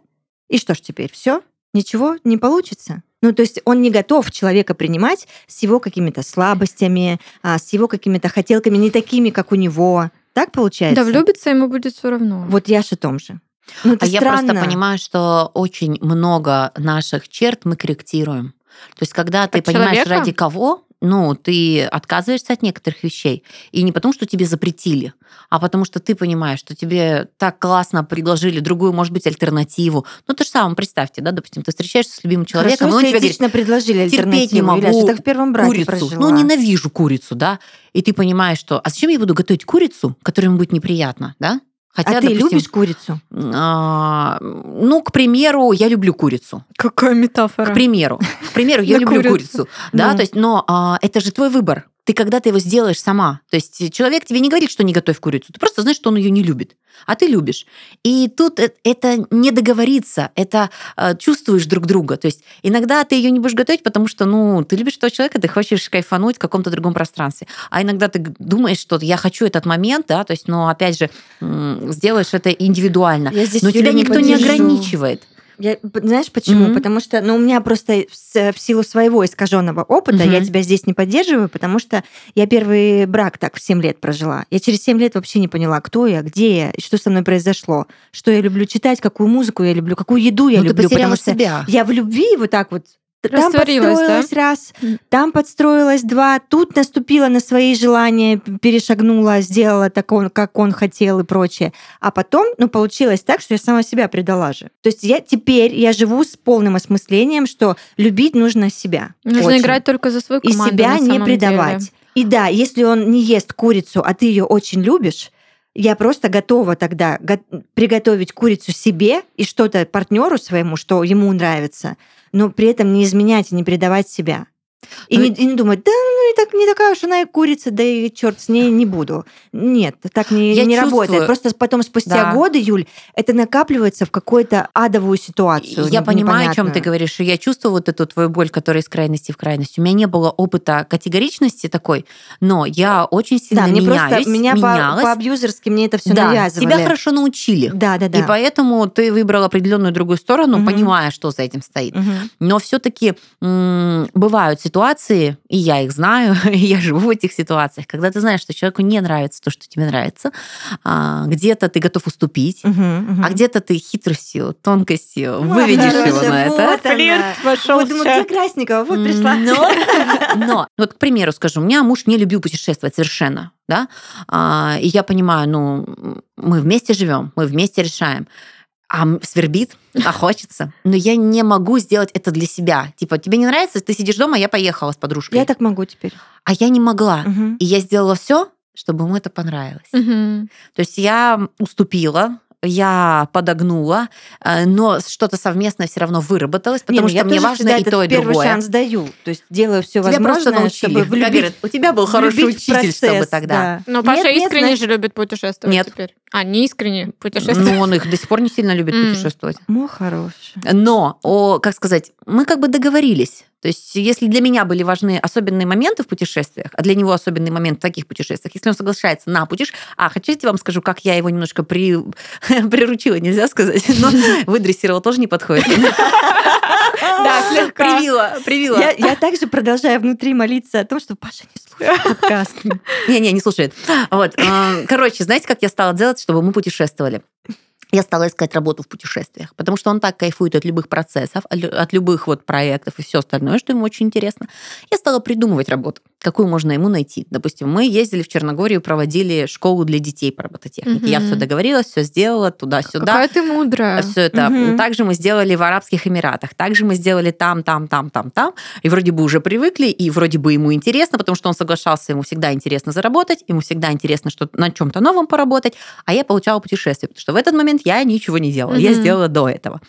И что ж теперь, все? Ничего не получится? Ну, то есть он не готов человека принимать с его какими-то слабостями, а, с его какими-то хотелками не такими, как у него. Так получается? Да, влюбиться ему будет все равно. Вот я же о том же. Ну, это А я странно. просто понимаю, что очень много наших черт мы корректируем. То есть, когда ты От понимаешь, человека? ради кого, ну, ты отказываешься от некоторых вещей. И не потому, что тебе запретили, а потому что ты понимаешь, что тебе так классно предложили другую, может быть, альтернативу. Ну, то же самое, представьте, да, допустим, ты встречаешься с любимым человеком, Хорошо, и он тебе говорит, предложили терпеть альтернативу. не могу Юля, я же так в первом браке курицу. прожила. Ну, ненавижу курицу, да. И ты понимаешь, что, а зачем я буду готовить курицу, которая ему будет неприятно, да? Хотя, а ты допустим, любишь курицу? а, ну, к примеру, я люблю курицу. Какая метафора. К примеру, к примеру, я люблю курицу. да, то есть, но а, это же твой выбор. Ты когда-то его сделаешь сама. То есть человек тебе не говорит, что не готовь курицу. Ты просто знаешь, что он ее не любит, а ты любишь. И тут э- это не договориться, это э, чувствуешь друг друга. То есть иногда ты ее не будешь готовить, потому что, ну, ты любишь этого человека, ты хочешь кайфануть в каком-то другом пространстве. А иногда ты думаешь, что я хочу этот момент, да, то есть, но опять же сделаешь это индивидуально. Но тебя не никто не поддержу. ограничивает. Я, знаешь почему? Мгм. Потому что, ну, у меня просто с- в силу своего искаженного опыта я Мгм. тебя здесь не поддерживаю, потому что я первый брак так в 7 лет прожила. Я через 7 лет вообще не поняла, кто я, где я, и что со мной произошло, что я люблю читать, какую музыку я люблю, какую еду я Ну, ты люблю, потеряла потому что себя. я в любви вот так вот там Растворилась, да? подстроилась раз, там подстроилась два, тут наступила на свои желания, перешагнула, сделала так, он, как он хотел и прочее. А потом, ну, получилось так, что я сама себя предала же. То есть я теперь, я живу с полным осмыслением, что любить нужно себя. Нужно Очень. играть только за свою И команду. себя на не предавать. деле. И да, если он не ест курицу, а ты ее очень любишь, я просто готова тогда го- приготовить курицу себе и что-то партнеру своему, что ему нравится, но при этом не изменять и не предавать себя. И, Ну не, и не думать, да, ну и так не такая уж она и курица, да и черт с ней не буду. Нет, так не, Я не чувствую. работает. Просто потом спустя Да. годы, Юль, это накапливается в какую-то адовую ситуацию. Я не- понимаю, о чем ты говоришь, и я чувствую вот эту твою боль, которая из крайности в крайность. У меня не было опыта категоричности такой, но я очень сильно Да, мне меняюсь, просто меня по, менялась. по-абьюзерски мне это все да, навязывали. тебя хорошо научили. Да, да, да. И поэтому ты выбрала определенную другую сторону, Мгм. понимая, что за этим стоит. Мгм. Но все-таки бывают ситуации, и я их знаю, и я живу в этих ситуациях, когда ты знаешь, что человеку не нравится то, что тебе нравится, а, где-то ты готов уступить, Мгм, мгм. а где-то ты хитростью, тонкостью Вот, выведешь его хорошая, на это. вот она. пошел Вот думаю, где Красникова? Вот пришла. Но, но, вот, к примеру, скажу, у меня муж не любил путешествовать совершенно, да, А, и я понимаю, ну, мы вместе живем, мы вместе решаем, а свербит, а хочется, но я не могу сделать это для себя. Типа, тебе не нравится, ты сидишь дома, я поехала с подружкой, Я так могу теперь. а я не могла, Мгм. и я сделала все, чтобы ему это понравилось. Мгм. То есть я уступила, я подогнула, э, но что-то совместное все равно выработалось, Не, потому ну, что мне важно и то, и первый другое. шанс даю. То есть делаю все Тебя возможное, научили. чтобы влюбить, говорят, у тебя был хороший учитель, чтобы процесс, тогда. да. Но Нет, Паша нет, искренне значит- же любит путешествовать Нет. теперь. А, не искренне путешествовать. Ну, он их до сих пор не сильно любит путешествовать. Мой хороший. Но, о, как сказать, мы как бы договорились. То есть, если для меня были важны особенные моменты в путешествиях, а для него особенный момент в таких путешествиях, если он соглашается на путешествие... А, хотите, вам скажу, как я его немножко при... приручила, нельзя сказать, но выдрессировала тоже не подходит. Да, слегка. Привила, привила. Я, я также продолжаю внутри молиться о том, что Паша не слушает подкаст. Не-не, не слушает. Вот. э, Короче, знаете, как я стала делать, чтобы мы путешествовали? Я стала искать работу в путешествиях, потому что он так кайфует от любых процессов, от лю- от любых вот проектов и все остальное, что ему очень интересно. Я стала придумывать работу. Какую можно ему найти. Допустим, мы ездили в Черногорию, проводили школу для детей по робототехнике. Я все договорилась, все сделала, туда-сюда. Какая ты мудрая. Все это. Мгм. Также мы сделали в Арабских Эмиратах. Также мы сделали там, там, там, там, там. И вроде бы уже привыкли, и вроде бы ему интересно, потому что он соглашался, ему всегда интересно заработать, ему всегда интересно что на чем-то новом поработать, а я получала путешествие, потому что в этот момент я ничего не делала. Я Мгм. сделала до этого.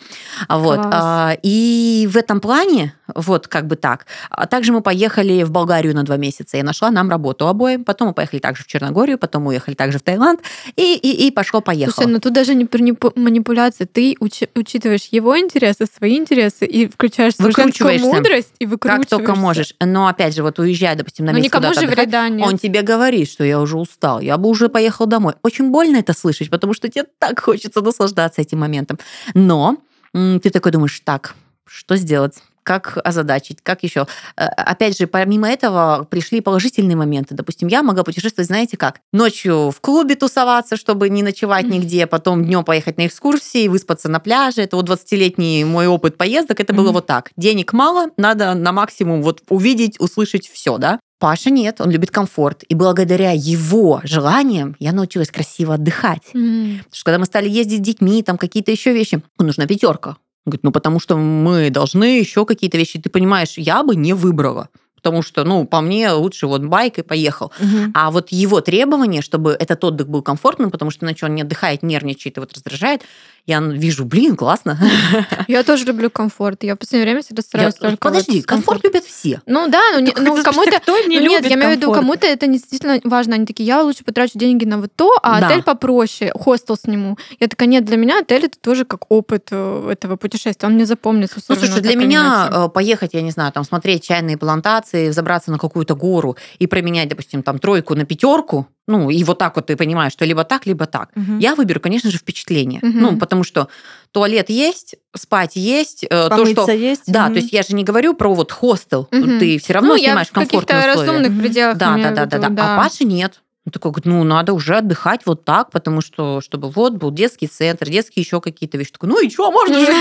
А Вот. Класс. А, И в этом плане, вот как бы так. А Также мы поехали в Болгарию на два месяца. Я нашла нам работу обоим. Потом мы поехали также в Черногорию, потом уехали также в Таиланд. И, и, и пошло-поехало. Слушай, ну тут даже не манипуляции. Ты учи- учитываешь его интересы, свои интересы и включаешь Выкручиваешься. мудрость и Как выкручиваешься. только можешь. Но опять же, вот уезжая, допустим, на Но месяц никому же вреда нет. он тебе говорит, что я уже устал, я бы уже поехал домой. Очень больно это слышать, потому что тебе так хочется наслаждаться этим моментом. Но ты такой думаешь, так, что сделать? Как озадачить? Как еще? Э, Опять же, помимо этого пришли положительные моменты. Допустим, я могла путешествовать, знаете как? Ночью в клубе тусоваться, чтобы не ночевать нигде, потом днем поехать на экскурсии, выспаться на пляже. Это вот 20-летний мой опыт поездок, это было вот так. Денег мало, надо на максимум вот увидеть, услышать все, да? Паша нет, он любит комфорт. И благодаря его желаниям я научилась красиво отдыхать. М. Потому что когда мы стали ездить с детьми, там какие-то еще вещи, ну, нужна пятерка. Он говорит, ну потому что мы должны еще какие-то вещи. Ты понимаешь, я бы не выбрала. Потому что, ну, по мне лучше вот байк и поехал. Мгм. А вот его требование, чтобы этот отдых был комфортным, потому что иначе он не отдыхает, нервничает и вот раздражает, я вижу, блин, классно. Я тоже люблю комфорт. Я в последнее время всегда стараюсь Я- только Подожди, вот с комфорт любят все. Ну да, ну, не- ну кому-то... кто не Ну, нет, любит я имею в виду, комфорт? кому-то это не действительно важно. Они такие, я лучше потрачу деньги на вот то, а Да. отель попроще, хостел сниму. Я такая, нет, для меня отель это тоже как опыт э, этого путешествия. Он мне запомнится Ну, слушай, для меня иначе. э, поехать, я не знаю, там смотреть чайные плантации, забраться на какую-то гору и променять, допустим, там тройку на пятерку, ну, и вот так вот ты понимаешь, что либо так, либо так. Мгм. Я выберу, конечно же, впечатление. Мгм. Ну, потому что туалет есть, спать есть, э, то, что... Есть? Да, Мгм. то есть я же не говорю про вот хостел. Мгм. Ты все равно ну, я снимаешь в каких-то комфортные условия. разумных пределах Да, да, в да, да, да. А Паши нет. Он такой говорит, ну, надо уже отдыхать вот так, потому что, чтобы вот был детский центр, детские еще какие-то вещи. Такой, ну и что, можно же.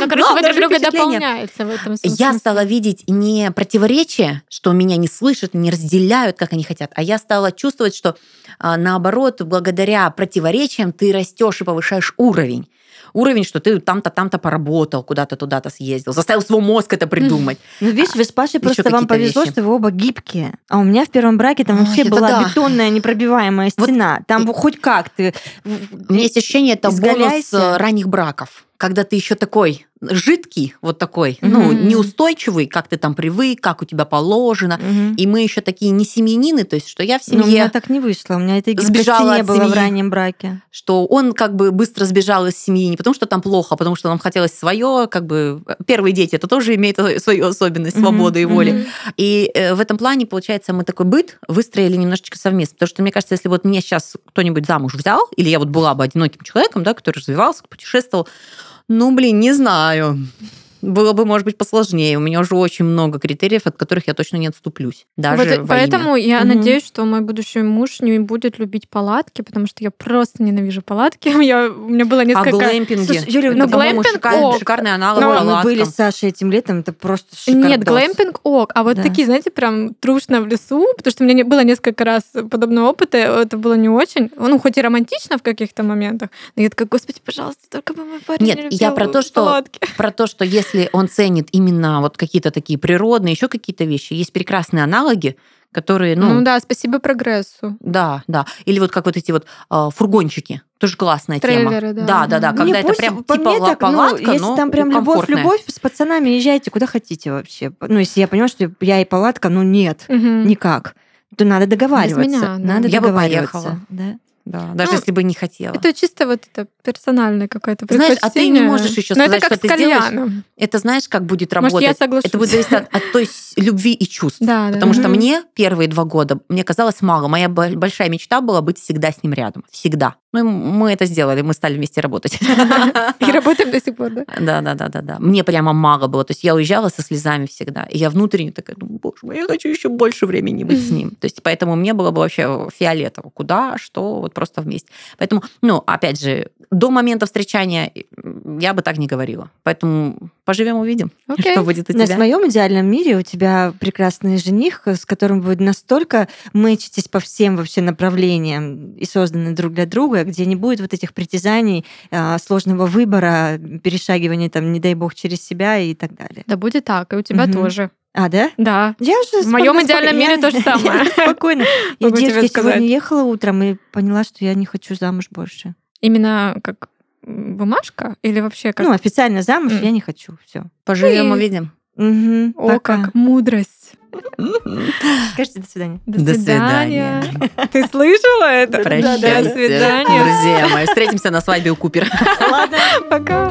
Ну, короче, вы друг друга дополняется в этом Я смысле. стала видеть не противоречия, что меня не слышат, не разделяют, как они хотят, а я стала чувствовать, что а, наоборот, благодаря противоречиям ты растешь и повышаешь уровень. Уровень, что ты там-то, там-то поработал, куда-то туда-то съездил, заставил свой мозг это придумать. Ну, видишь, вы с Пашей просто вам повезло, вещи. что вы оба гибкие. А у меня в первом браке там Ой, вообще была да. бетонная непробиваемая Вот стена. Там и- хоть как ты... У меня есть ощущение, это бонус Изгаляйся. э, ранних браков. Когда ты еще такой жидкий, вот такой, ну, Мгм. неустойчивый, как ты там привык, как у тебя положено. Мгм. И мы еще такие не семьянины, то есть, что я в Ну, у меня семье, так не вышло. У меня этой Сбежала не было в семьи. раннем браке. что он как бы быстро сбежал из семьи, не потому что там плохо, а потому что нам хотелось свое, как бы первые дети, это тоже имеет свою особенность свободы и воли. Мгм. И э, в этом плане, получается, мы такой быт выстроили немножечко совместно. Потому что, мне кажется, если вот меня сейчас кто-нибудь замуж взял, или я вот была бы одиноким человеком, да, который развивался, путешествовал, ну, блин, не знаю. Было бы, может быть, посложнее. У меня уже очень много критериев, от которых я точно не отступлюсь. Даже Вот, во имя. поэтому я Мгм. надеюсь, что мой будущий муж не будет любить палатки, потому что я просто ненавижу палатки. Я, у меня было А несколько... глэмпинги? Слушай, Юля, ну, глэмпинг шикарный, ок. шикарный аналог Ну, мы были с Сашей этим летом, это просто шикардос. Нет, глэмпинг ок, а вот Да. такие, знаете, прям трушно в лесу, потому что у меня было несколько раз подобного опыта, это было не очень, ну, хоть и романтично в каких-то моментах, но я такая, господи, пожалуйста, только бы мой парень Нет, не я про то, что- палатки». про то, что если он ценит именно вот какие-то такие природные, еще какие-то вещи, есть прекрасные аналоги, которые, ну, Ну, да, спасибо прогрессу. да, да. Или вот как вот эти вот а, фургончики, тоже классная Трейлеры, тема. да. Да, да, да, когда Не, это пусть прям по типа мне так, ну, палатка, если но там прям любовь, комфортная. любовь, с пацанами езжайте куда хотите вообще. Ну, если я понимаю, что я и палатка, ну нет, Мгм. никак. То надо договариваться. меня, да. Надо Я бы договариваться. поехала. Да. Да, даже Ну, если бы не хотела. Это чисто вот это персональное какое-то Знаешь, а ты не можешь еще Но сказать, это как что с ты сделаешь. Это знаешь, как будет Может, работать? я соглашусь. Это будет зависеть от, от той любви и чувств. Да, да. Потому что Мгм. мне первые два года, мне казалось мало. Моя бо- большая мечта была быть всегда с ним рядом. Всегда. Ну, мы это сделали, мы стали вместе работать. И работаем до сих пор, да? Да, да, да, да, да. Мне прямо мало было. То есть я уезжала со слезами всегда. И я внутренне такая, думаю, боже мой, я хочу еще больше времени быть с ним. То есть поэтому мне было бы вообще фиолетово. Куда, что, вот просто вместе. Поэтому, ну, опять же, до момента встречания я бы так не говорила. Поэтому Поживем, увидим, Окей. что будет у тебя. в моем идеальном мире у тебя прекрасный жених, с которым вы настолько мэчитесь по всем вообще направлениям и созданы друг для друга, где не будет вот этих притязаний, а, сложного выбора, перешагивания, там, не дай бог, через себя и так далее. Да будет так, и у тебя Мгм. тоже. А, да? Да. Я же В моем спокойно- идеальном мире я- то же самое. я Спокойно. Я, сказать. сегодня ехала утром и поняла, что я не хочу замуж больше. Именно как бумажка или вообще как? Ну, официально замуж М. я не хочу. Все. Поживем, И- увидим. О, как мудрость. Скажите до свидания. До, До свидания. свидания. Ты слышала это? Прощайте, До свидания. друзья мои. Встретимся на свадьбе у Купера. Ладно. Пока.